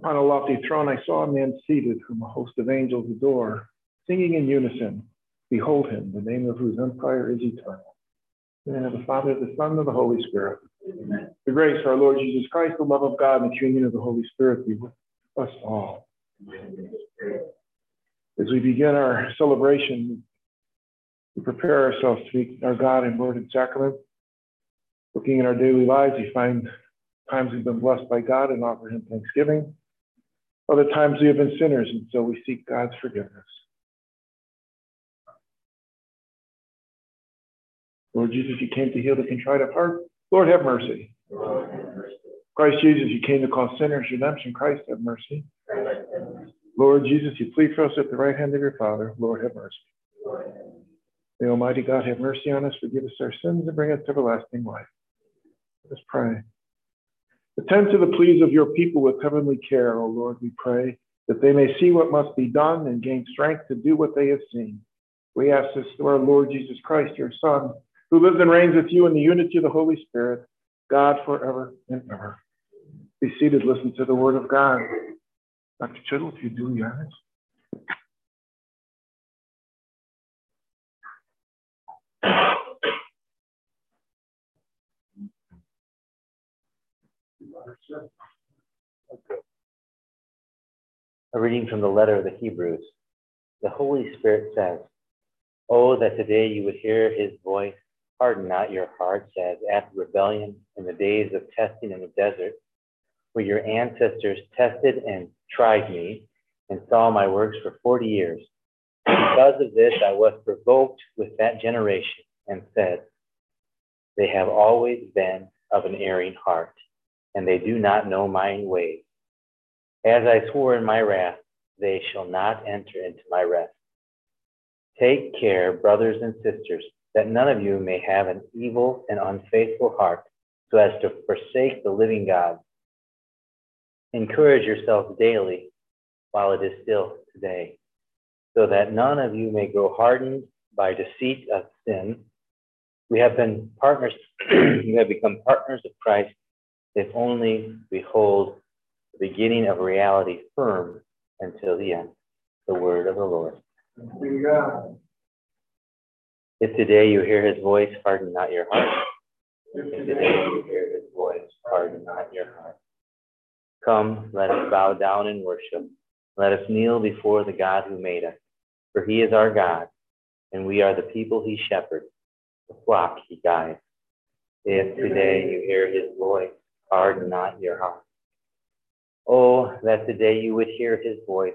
Upon a lofty throne, I saw a man seated, whom a host of angels adore, singing in unison, Behold him, the name of whose empire is eternal. In the name of the Father, the Son, and the Holy Spirit. Amen. The grace of our Lord Jesus Christ, the love of God, and the communion of the Holy Spirit be with us all. As we begin our celebration, we prepare ourselves to meet our God in word and sacrament. Looking in our daily lives, we find times we've been blessed by God and offer Him thanksgiving. Other times we have been sinners, and so we seek God's forgiveness. Lord Jesus, you came to heal the contrite of heart. Lord, have mercy. Christ Jesus, you came to call sinners redemption. Christ, have mercy. Lord Jesus, you plead for us at the right hand of your Father. Lord, have mercy. May Almighty God have mercy on us, forgive us our sins, and bring us to everlasting life. Let us pray. Attend to the pleas of your people with heavenly care, O Lord, we pray, that they may see what must be done and gain strength to do what they have seen. We ask this through our Lord Jesus Christ, your Son, who lives and reigns with you in the unity of the Holy Spirit, God forever and ever. Be seated, listen to the word of God. Dr. Chittle, if you do honors. A reading from the letter of the Hebrews. The Holy Spirit says, Oh, that today you would hear his voice. Harden not your hearts as after rebellion in the days of testing in the desert, where your ancestors tested and tried me and saw my works for 40 years. Because of this, I was provoked with that generation and said, They have always been of an erring heart and they do not know my ways. As I swore in my wrath, they shall not enter into my rest. Take care, brothers and sisters, that none of you may have an evil and unfaithful heart, so as to forsake the living God. Encourage yourselves daily while it is still today, so that none of you may grow hardened by deceit of sin. We have been partners, we have become partners of Christ if only we hold the beginning of reality firm until the end. The word of the Lord. If today you hear his voice, harden not your heart. If today you hear his voice, harden not your heart. Come, let us bow down and worship. Let us kneel before the God who made us. For he is our God, and we are the people he shepherds, the flock he guides. If today you hear his voice, harden not your heart. Oh, that today you would hear his voice.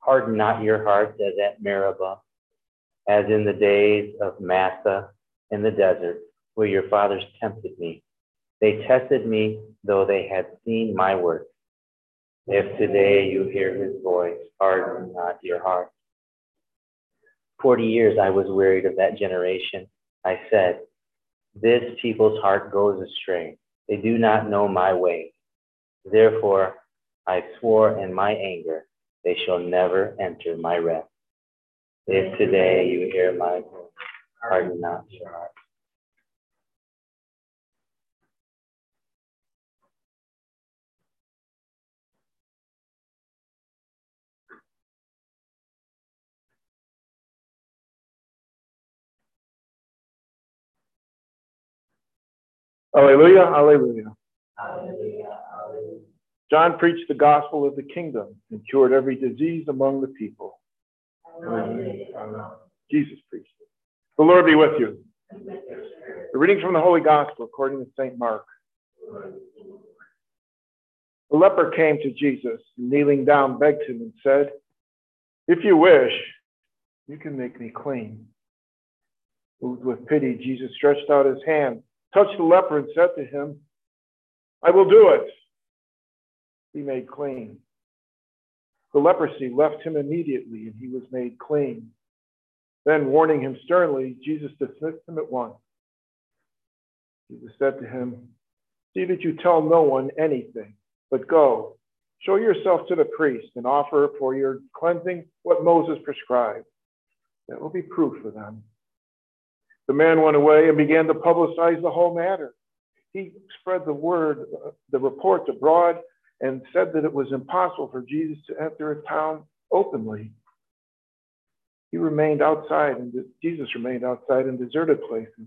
Harden not your hearts as at Meribah, as in the days of Massah in the desert, where your fathers tempted me. They tested me, though they had seen my work. If today you hear his voice, harden not your heart. Forty years I was wearied of that generation. I said, This people's heart goes astray. They do not know my way. Therefore, I swore in my anger, they shall never enter my rest. If today you hear my voice, harden not your heart. Alleluia, alleluia. John preached the gospel of the kingdom and cured every disease among the people. Jesus preached it. The Lord be with you. The reading from the Holy Gospel according to St. Mark. The leper came to Jesus, and kneeling down, begged him and said, If you wish, you can make me clean. Moved with pity, Jesus stretched out his hand touched the leper and said to him, I will do it. Be made clean. The leprosy left him immediately, and he was made clean. Then, warning him sternly, Jesus dismissed him at once. Jesus said to him, See that you tell no one anything, but go, show yourself to the priest, and offer for your cleansing what Moses prescribed. That will be proof for them. The man went away and began to publicize the whole matter. He spread the word, the report abroad, and said that it was impossible for Jesus to enter a town openly. He remained outside, and Jesus remained outside in deserted places.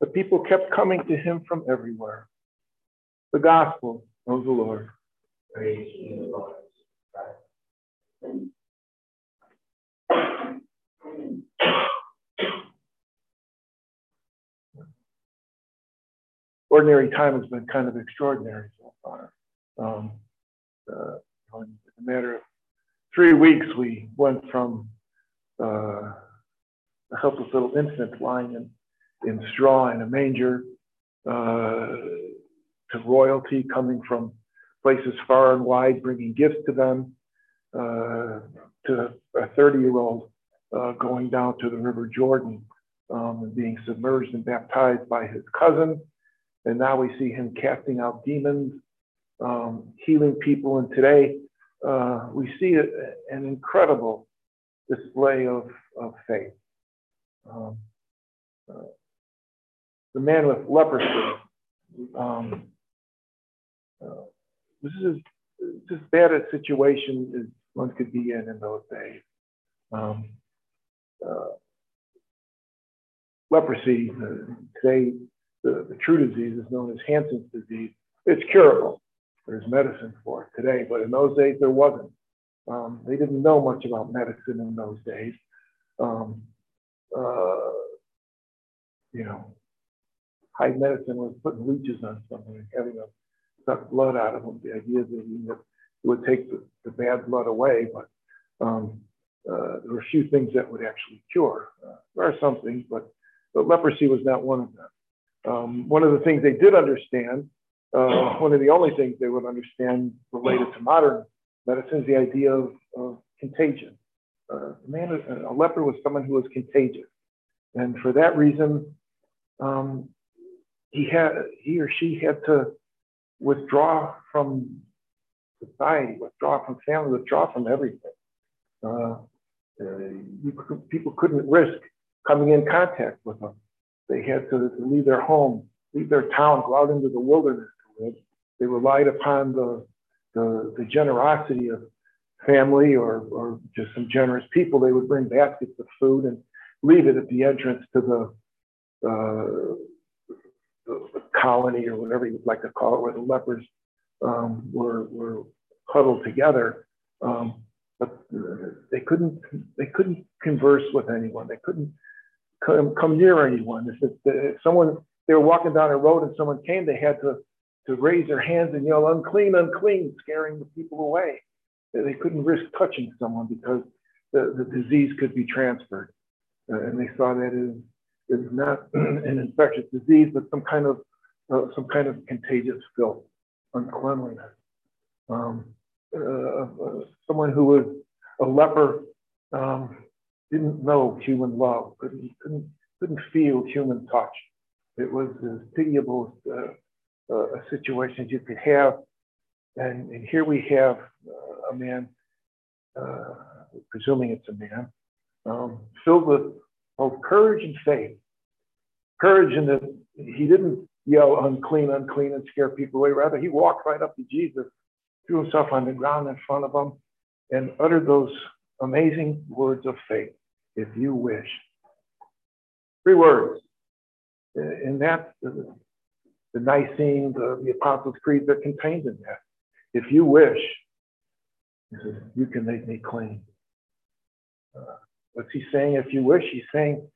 The people kept coming to him from everywhere. The gospel of the Lord. Praise you, Lord. Ordinary time has been kind of extraordinary so far. Um, uh, in a matter of three weeks, we went from uh, a helpless little infant lying in, in straw in a manger uh, to royalty coming from places far and wide, bringing gifts to them, uh, to a 30 year old uh, going down to the River Jordan um, and being submerged and baptized by his cousin. And now we see him casting out demons, um, healing people. And today uh, we see a, an incredible display of, of faith. Um, uh, the man with leprosy, um, uh, this is as bad a situation as one could be in in those days. Um, uh, leprosy, uh, today, the, the true disease is known as Hansen's disease. It's curable. There's medicine for it today, but in those days there wasn't. Um, they didn't know much about medicine in those days. Um, uh, you know, high medicine was putting leeches on someone and having them suck blood out of them. The idea that it would take the, the bad blood away, but um, uh, there were a few things that would actually cure. Uh, there are some things, but, but leprosy was not one of them. Um, one of the things they did understand, uh, one of the only things they would understand related to modern medicine is the idea of, of contagion. Uh, a man, a leper was someone who was contagious, and for that reason, um, he had he or she had to withdraw from society, withdraw from family, withdraw from everything. Uh, uh, people couldn't risk coming in contact with them. They had to, leave their home, leave their town, go out into the wilderness to live. They relied upon the, the, the generosity of family or, or just some generous people. They would bring baskets of food and leave it at the entrance to the, uh, the, the colony or whatever you would like to call it, where the lepers um, were, were huddled together. Um, but they couldn't they couldn't converse with anyone. They couldn't come, come near anyone. If, if someone they were walking down a road and someone came, they had to to raise their hands and yell unclean, unclean, scaring the people away. They couldn't risk touching someone because the, the disease could be transferred. Uh, and they saw that as, as not an infectious disease, but some kind of uh, some kind of contagious filth, uncleanliness. Um, uh, uh, someone who was a leper um, didn't know human love, couldn't, couldn't, couldn't feel human touch. It was as pitiable uh, uh, a situation as you could have. And, and here we have uh, a man, uh, presuming it's a man, um, filled with both courage and faith. Courage in that he didn't yell unclean, unclean, and scare people away. Rather, he walked right up to Jesus threw himself on the ground in front of him, and uttered those amazing words of faith if you wish. Three words. And that's the, the Nicene, the, the Apostles' Creed that contains in that. If you wish, you can make me clean. Uh, what's he saying? If you wish, he's saying,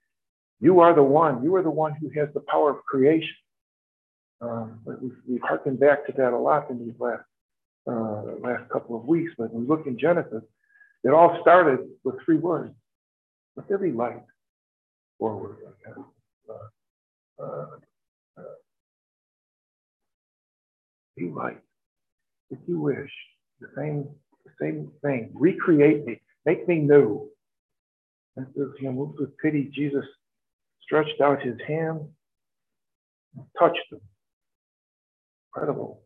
you are the one. You are the one who has the power of creation. Um, we've, we've harkened back to that a lot in these last uh, last couple of weeks, but when we look in Genesis, it all started with three words. Let there be light forward. Uh, uh, uh, be light. If you wish, the same, the same thing. Recreate me. Make me new. And as he moved with pity, Jesus stretched out his hand and touched them. Incredible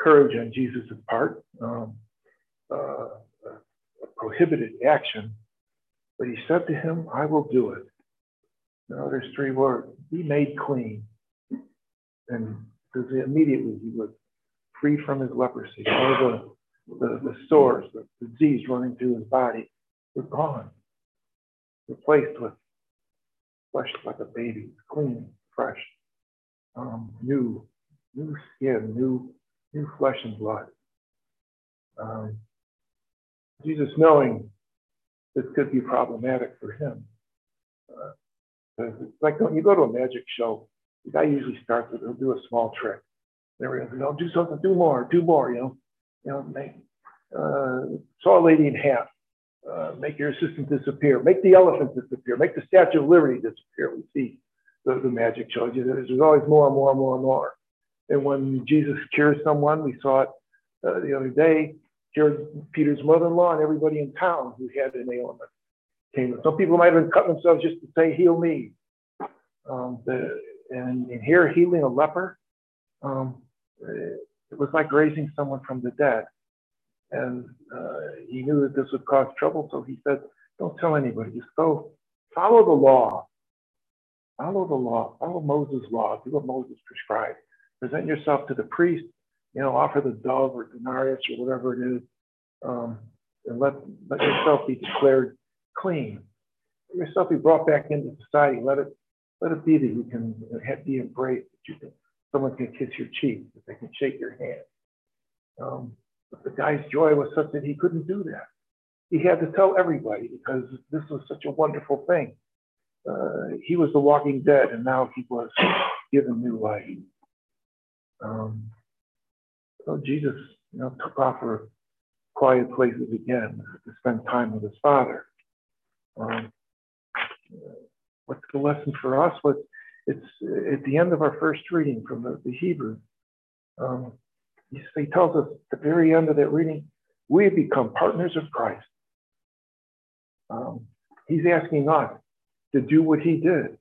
courage on Jesus' part, um, uh, prohibited action. But he said to him, I will do it. Now there's three words be made clean. And immediately he was freed from his leprosy. All the, the, the sores, the disease running through his body were gone, replaced with flesh like a baby, clean, fresh, um, new, new skin, new, new flesh and blood. Um, Jesus, knowing this could be problematic for him, uh, it's like when you go to a magic show, the guy usually starts with he'll do a small trick. There he is, you do something, do more, do more, you know, you know, make uh, saw a lady in half, uh, make your assistant disappear, make the elephant disappear, make the Statue of Liberty disappear. We see the, the magic shows. There's always more and more and more and more. And when Jesus cures someone, we saw it uh, the other day, cured Peter's mother-in-law and everybody in town who had an ailment. Came. Some people might have cut themselves just to say, heal me. Um, the, and, and here, healing a leper, um, it was like raising someone from the dead. And uh, he knew that this would cause trouble, so he said, Don't tell anybody, just go follow the law. Follow the law, follow Moses' law, do what Moses prescribed. Present yourself to the priest, you know, offer the dove or denarius or whatever it is, um, and let, let yourself be declared clean. Let yourself be brought back into society. Let it let it be that you can be embraced, that you can, someone can kiss your cheek, that they can shake your hand. Um, but the guy's joy was such that he couldn't do that. He had to tell everybody because this was such a wonderful thing. Uh, he was the walking dead, and now he was given new life. Um, so Jesus, you know, took off for quiet places again to spend time with his father. Um, what's the lesson for us? What it's at the end of our first reading from the, the Hebrew. Um, he tells us at the very end of that reading, we have become partners of Christ. Um, he's asking us to do what he did,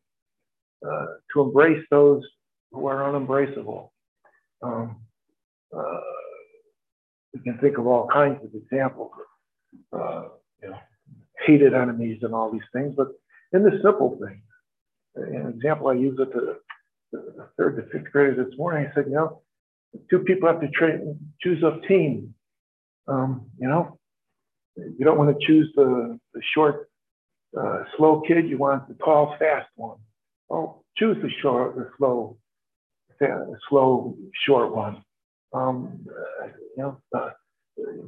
uh, to embrace those who are unembraceable. Um, uh, we can think of all kinds of examples, uh, you know, hated enemies and all these things, but in the simple things, an example I use with the, the third to fifth graders this morning, I said, you know, two people have to tra- choose a team. Um, you know, you don't want to choose the, the short, uh, slow kid. You want the tall, fast one. Oh, choose the short, the slow, the slow, short one. Um, uh, you know, uh,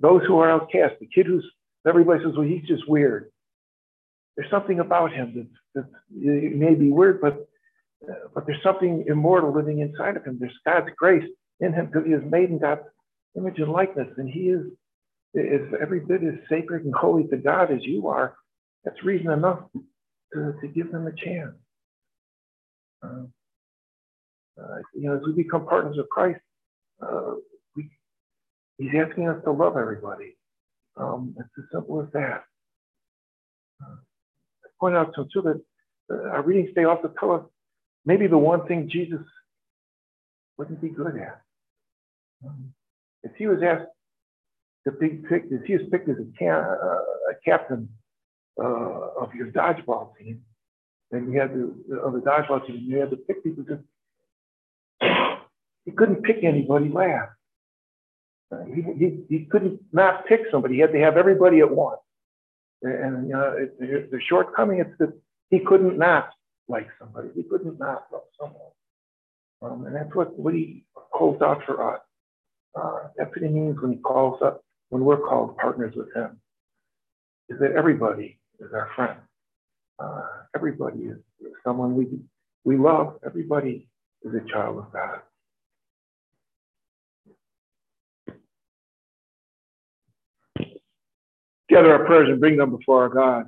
those who are outcast, the kid who's everybody says, well, he's just weird. There's something about him that, that may be weird, but uh, but there's something immortal living inside of him. There's God's grace in him because he is made in God's image and likeness, and he is is every bit as sacred and holy to God as you are. That's reason enough to, to give them a chance. Uh, uh, you know, as we become partners of Christ, uh, we, He's asking us to love everybody. Um, it's as simple as that. Uh, I point out to him too that uh, our readings today also tell us maybe the one thing Jesus wouldn't be good at. Um, if he was asked to be picked, if he was picked as a, uh, a captain uh, of your dodgeball team, then you had to, of the dodgeball team, you had to pick people because he couldn't pick anybody last. He, he, he couldn't not pick somebody. He had to have everybody at once. And you know, it, it, the shortcoming is that he couldn't not like somebody. He couldn't not love someone. Um, and that's what, what he calls out for us. Uh, that's what he means when he calls up, when we're called partners with him, is that everybody is our friend. Uh, everybody is someone we, we love. Everybody is a child of God. Gather our prayers and bring them before our God.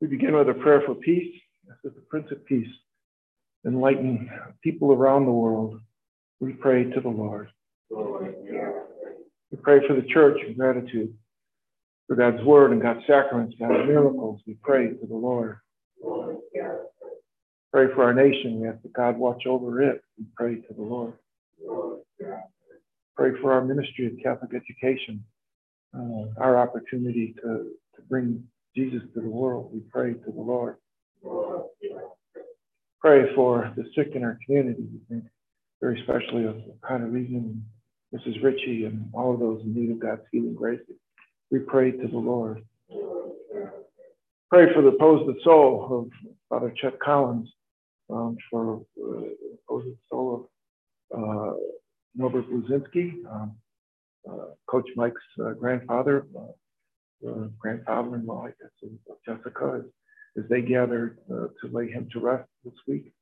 We begin with a prayer for peace. As the Prince of Peace enlighten people around the world, we pray to the Lord. We pray for the church in gratitude for God's word and God's sacraments, God's miracles. We pray to the Lord. Pray for our nation. We ask that God watch over it. We pray to the Lord. Pray for our ministry of Catholic education, uh, our opportunity to, to bring Jesus to the world. We pray to the Lord. pray for the sick in our community. We think very especially of Connor Regan Mrs. Ritchie and all of those in need of God's healing grace. We pray to the Lord. Pray for the opposed soul of Father Chet Collins, um, for uh, opposed soul of uh, Norbert Luzinski, um, uh, Coach Mike's uh, grandfather, uh, grandfather-in-law, I guess, of Jessica, as, as they gathered to lay him to rest this week.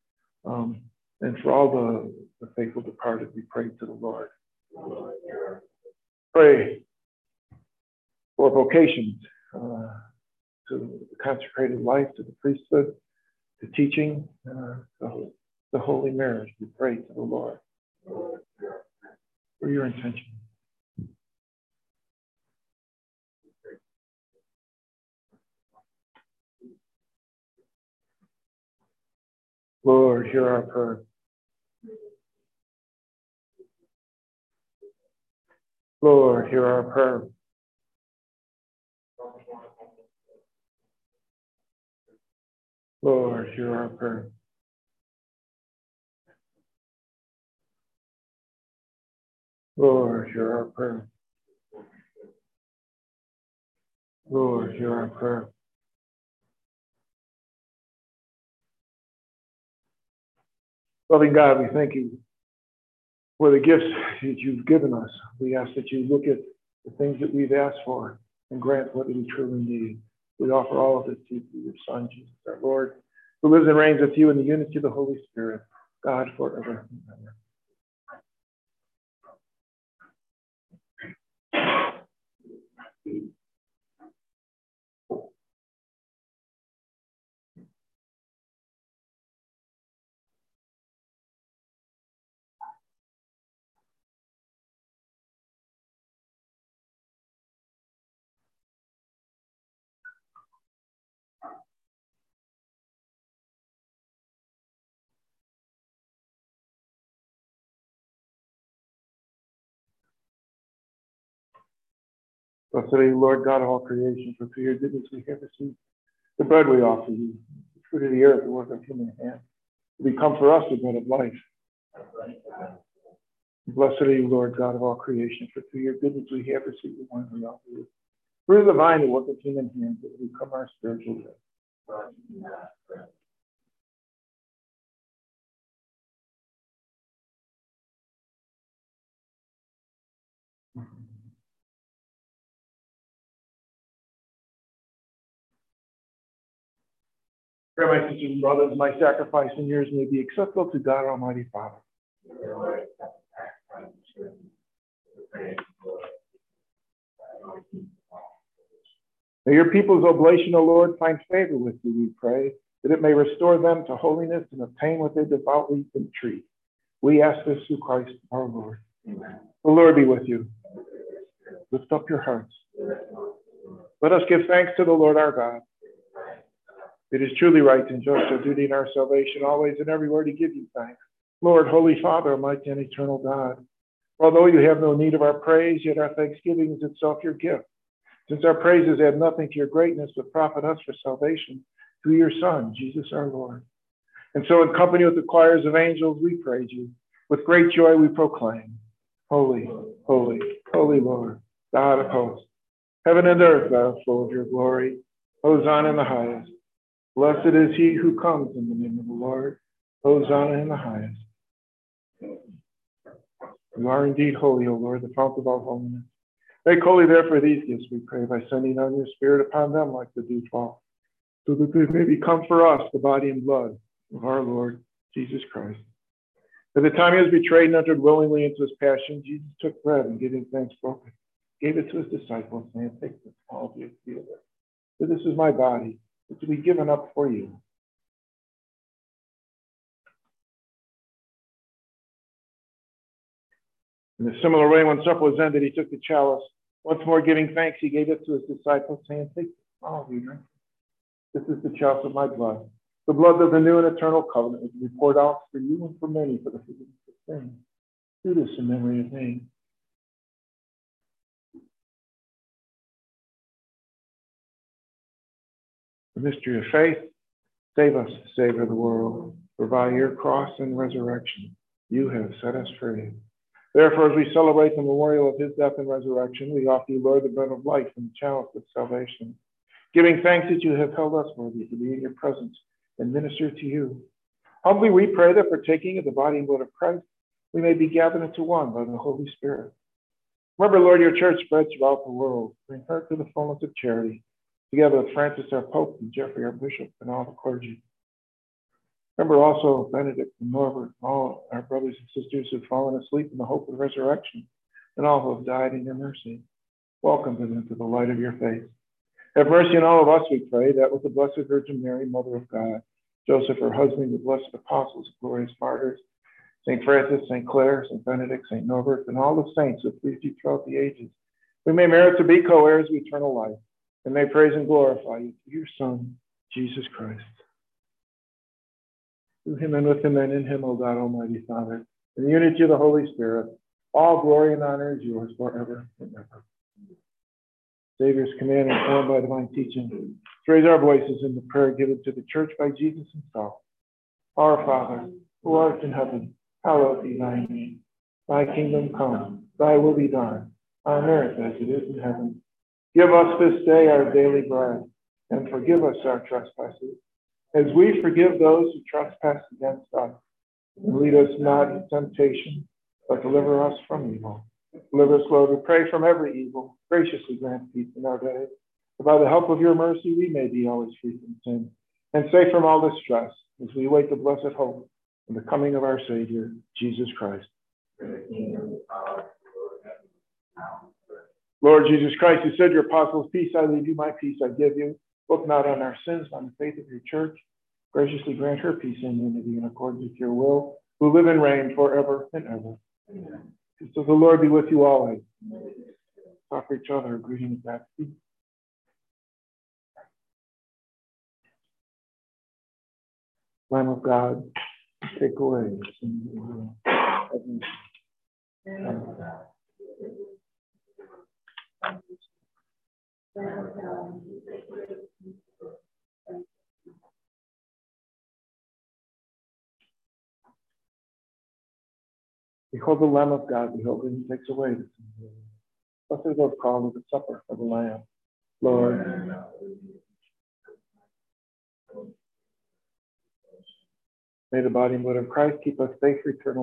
Um, and for all the, the faithful departed, we pray to the Lord. Pray for vocations, uh, to the consecrated life, to the priesthood, to teaching, uh, the, the holy marriage. We pray to the Lord. For your intention. Lord, hear our prayer. Lord, hear our prayer. Lord, hear our prayer. Lord, hear our prayer. Lord, hear our prayer. Loving God, we thank you for the gifts that you've given us. We ask that you look at the things that we've asked for and grant what we truly need. We offer all of this to you through your Son, Jesus, our Lord, who lives and reigns with you in the unity of the Holy Spirit, God forever and ever. Blessed are you, Lord God of all creation, for through your goodness we have received the bread we offer you, the fruit of the earth, the work of human hands, to become for us the bread of life. Blessed are you, Lord God of all creation, for through your goodness we have received the wine we offer you. Through the vine, the work of human hands, that will become our spiritual bread. Pray, my sisters and brothers, my sacrifice and yours may be acceptable to God Almighty Father. May your people's oblation, O Lord, find favor with you, we pray, that it may restore them to holiness and obtain what they devoutly entreat. We ask this through Christ our Lord. Amen. The Lord be with you. Lift up your hearts. Let us give thanks to the Lord our God. It is truly right and just our duty and our salvation always and everywhere to give you thanks. Lord, Holy Father, mighty and eternal God, although you have no need of our praise, yet our thanksgiving is itself your gift. Since our praises add nothing to your greatness, but profit us for salvation through your Son, Jesus our Lord. And so, in company with the choirs of angels, we praise you. With great joy, we proclaim, Holy, holy, holy Lord, God of hosts. Heaven and earth are full of your glory. Hosanna in the highest. Blessed is he who comes in the name of the Lord. Hosanna in the highest. You are indeed holy, O Lord, the fount of all holiness. Make holy, therefore, these gifts, we pray, by sending on your Spirit upon them like the dewfall, so that they may become for us the body and blood of our Lord Jesus Christ. At the time he was betrayed and entered willingly into his passion, Jesus took bread and giving thanks broken, gave it to his disciples, saying, Take this, all of you, eat it. For this is my body, will be given up for you. In a similar way, when supper was ended, he took the chalice. Once more giving thanks, he gave it to his disciples, saying, Take all of you, drink. This is the chalice of my blood, the blood of the new and eternal covenant, which will be poured out for you and for many for the forgiveness of sins. Do this in memory of me. The mystery of faith. Save us, Savior of the world. For by your cross and resurrection, you have set us free. Therefore, as we celebrate the memorial of his death and resurrection, we offer you, Lord, the bread of life and the chalice of salvation, giving thanks that you have held us worthy to be in your presence and minister to you. Humbly we pray that partaking of the body and blood of Christ, we may be gathered into one by the Holy Spirit. Remember, Lord, your church spread throughout the world. Bring her to the fullness of charity, together with Francis, our Pope, and Jeffrey, our Bishop, and all the clergy. Remember also Benedict and Norbert, all our brothers and sisters who've fallen asleep in the hope of resurrection, and all who have died in your mercy. Welcome them into the light of your face. Have mercy on all of us, we pray, that with the Blessed Virgin Mary, Mother of God, Joseph, her husband, the blessed apostles, glorious martyrs, St. Francis, St. Clare, St. Benedict, St. Norbert, and all the saints who pleased you throughout the ages, we may merit to be co heirs of eternal life, and may praise and glorify you through your Son, Jesus Christ. Through him and with him and in him, O God, Almighty Father, in the unity of the Holy Spirit, all glory and honor is yours forever and ever. Savior's command informed by divine teaching, raise our voices in the prayer given to the church by Jesus himself. Our Father, who art in heaven, hallowed be thy name. Thy kingdom come, thy will be done, on earth as it is in heaven. Give us this day our daily bread, and forgive us our trespasses, as we forgive those who trespass against us. And lead us not into temptation, but deliver us from evil. Deliver us, Lord, we pray from every evil. Graciously grant peace in our. And by the help of your mercy, we may be always free from sin and safe from all distress as we await the blessed hope and the coming of our Savior, Jesus Christ. Lord Jesus Christ, you said your apostles, peace I leave you, my peace I give you. Look not on our sins, but on the faith of your church. Graciously grant her peace and unity in accordance with your will, who live and reign forever and ever. Amen. So the Lord be with you always. Offer each other a greeting of Godspeed. Lamb of God, take away the sin of the world. Behold the Lamb of God, behold him takes away the sin of the world. Blessed those called to the supper of the Lamb. Lord, may the body and blood of Christ keep us safe for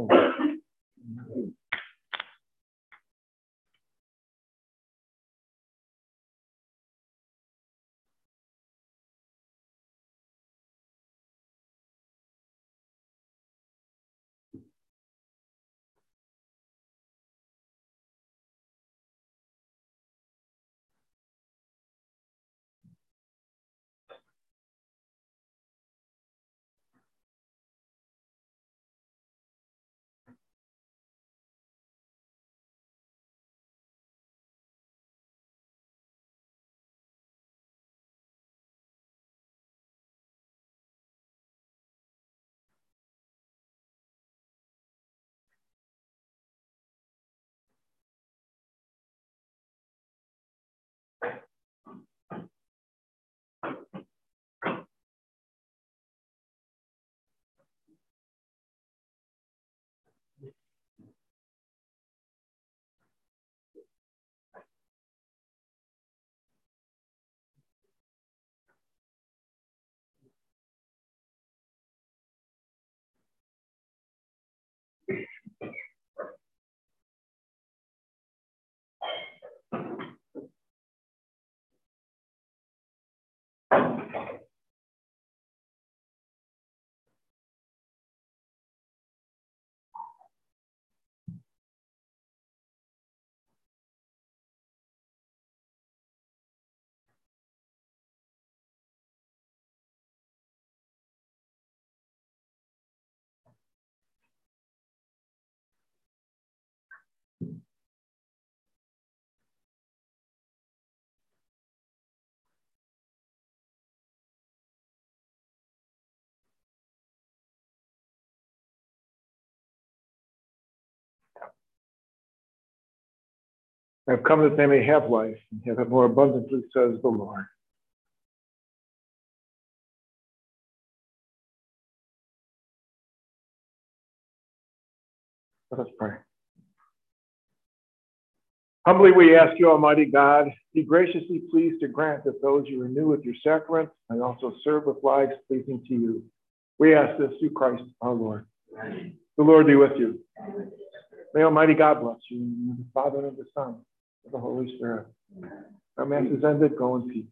life. I've come that they may have life and have it more abundantly, says the Lord. Let us pray. Humbly we ask you, Almighty God, be graciously pleased to grant that those you renew with your sacrament and also serve with lives pleasing to you. We ask this through Christ our Lord. Amen. The Lord be with you. May Almighty God bless you, in the Father and the Son, and the Holy Spirit. Our Mass is ended. Go in peace.